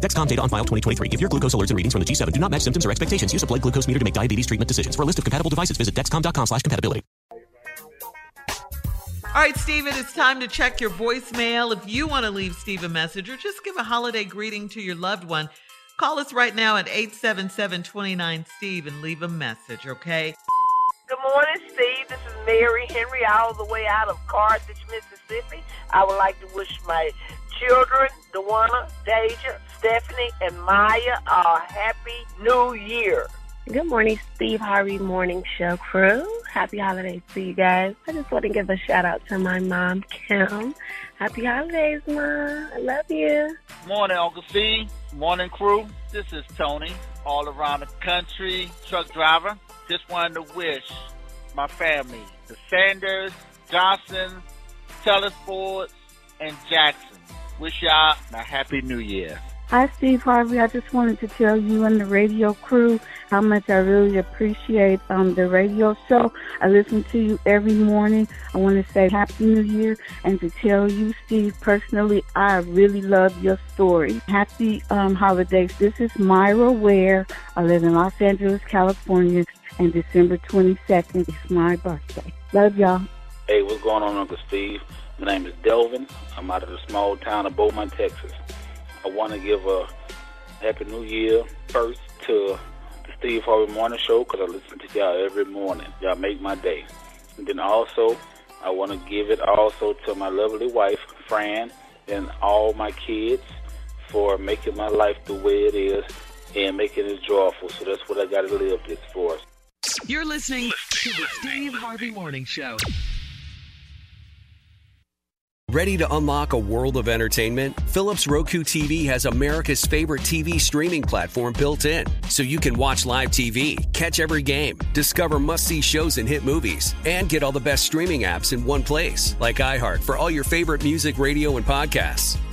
Dexcom data on file 2023. If your glucose alerts and readings from the G7 do not match symptoms or expectations, use a blood glucose meter to make diabetes treatment decisions. For a list of compatible devices, visit dexcom.com slash compatibility. All right, Stephen, it's time to check your voicemail. If you want to leave Steve a message or just give a holiday greeting to your loved one, call us right now at 877-29-STEVE and leave a message, okay? Good morning, Steve. This is Mary Henry, all the way out of Carthage, Mississippi. I would like to wish my children, Dewana, Deja, Stephanie, and Maya a happy new year. Good morning, Steve Harvey Morning Show crew. Happy holidays to you guys. I just want to give a shout out to my mom, Kim. Happy holidays, Mom. I love you. Morning, Uncle Steve. Morning, crew. This is Tony, all around the country truck driver. Just wanted to wish my family, the Sanders, Johnson, Telesfords, and Jackson. Wish y'all a happy new year. Hi, Steve Harvey. I just wanted to tell you and the radio crew how much I really appreciate um, the radio show. I listen to you every morning. I want to say Happy New Year and to tell you, Steve, personally, I really love your story. Happy um, holidays. This is Myra Ware. I live in Los Angeles, California, and December 22nd is my birthday. Love y'all. Hey, what's going on, Uncle Steve? My name is Delvin. I'm out of the small town of Beaumont, Texas. I want to give a Happy New Year first to the Steve Harvey Morning Show because I listen to y'all every morning. Y'all make my day. And then also, I want to give it also to my lovely wife, Fran, and all my kids for making my life the way it is and making it joyful. So that's what I got to live this for. You're listening to the Steve Harvey Morning Show. Ready to unlock a world of entertainment? Philips Roku TV has America's favorite TV streaming platform built in, so you can watch live TV, catch every game, discover must see shows and hit movies, and get all the best streaming apps in one place, like iHeart for all your favorite music, radio, and podcasts.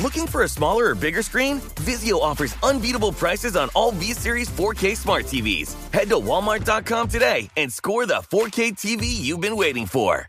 Looking for a smaller or bigger screen? Vizio offers unbeatable prices on all V-Series 4K smart TVs. Head to walmart.com today and score the 4K TV you've been waiting for.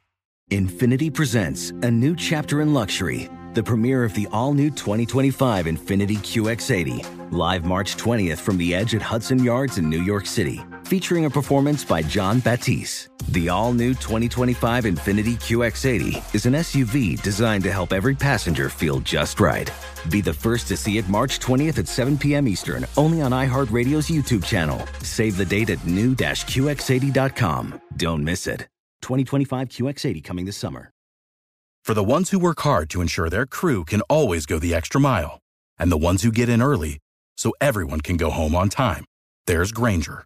Infiniti presents a new chapter in luxury, the premiere of the all new 2025 Infiniti QX80, live March 20th from the edge at Hudson Yards in New York City, featuring a performance by Jon Batiste. The all new 2025 Infiniti QX80 is an SUV designed to help every passenger feel just right. Be the first to see it March 20th at 7 p.m. Eastern, only on iHeartRadio's YouTube channel. Save the date at new-QX80.com. Don't miss it. 2025 QX80 coming this summer. For the ones who work hard to ensure their crew can always go the extra mile, and the ones who get in early so everyone can go home on time, there's Grainger,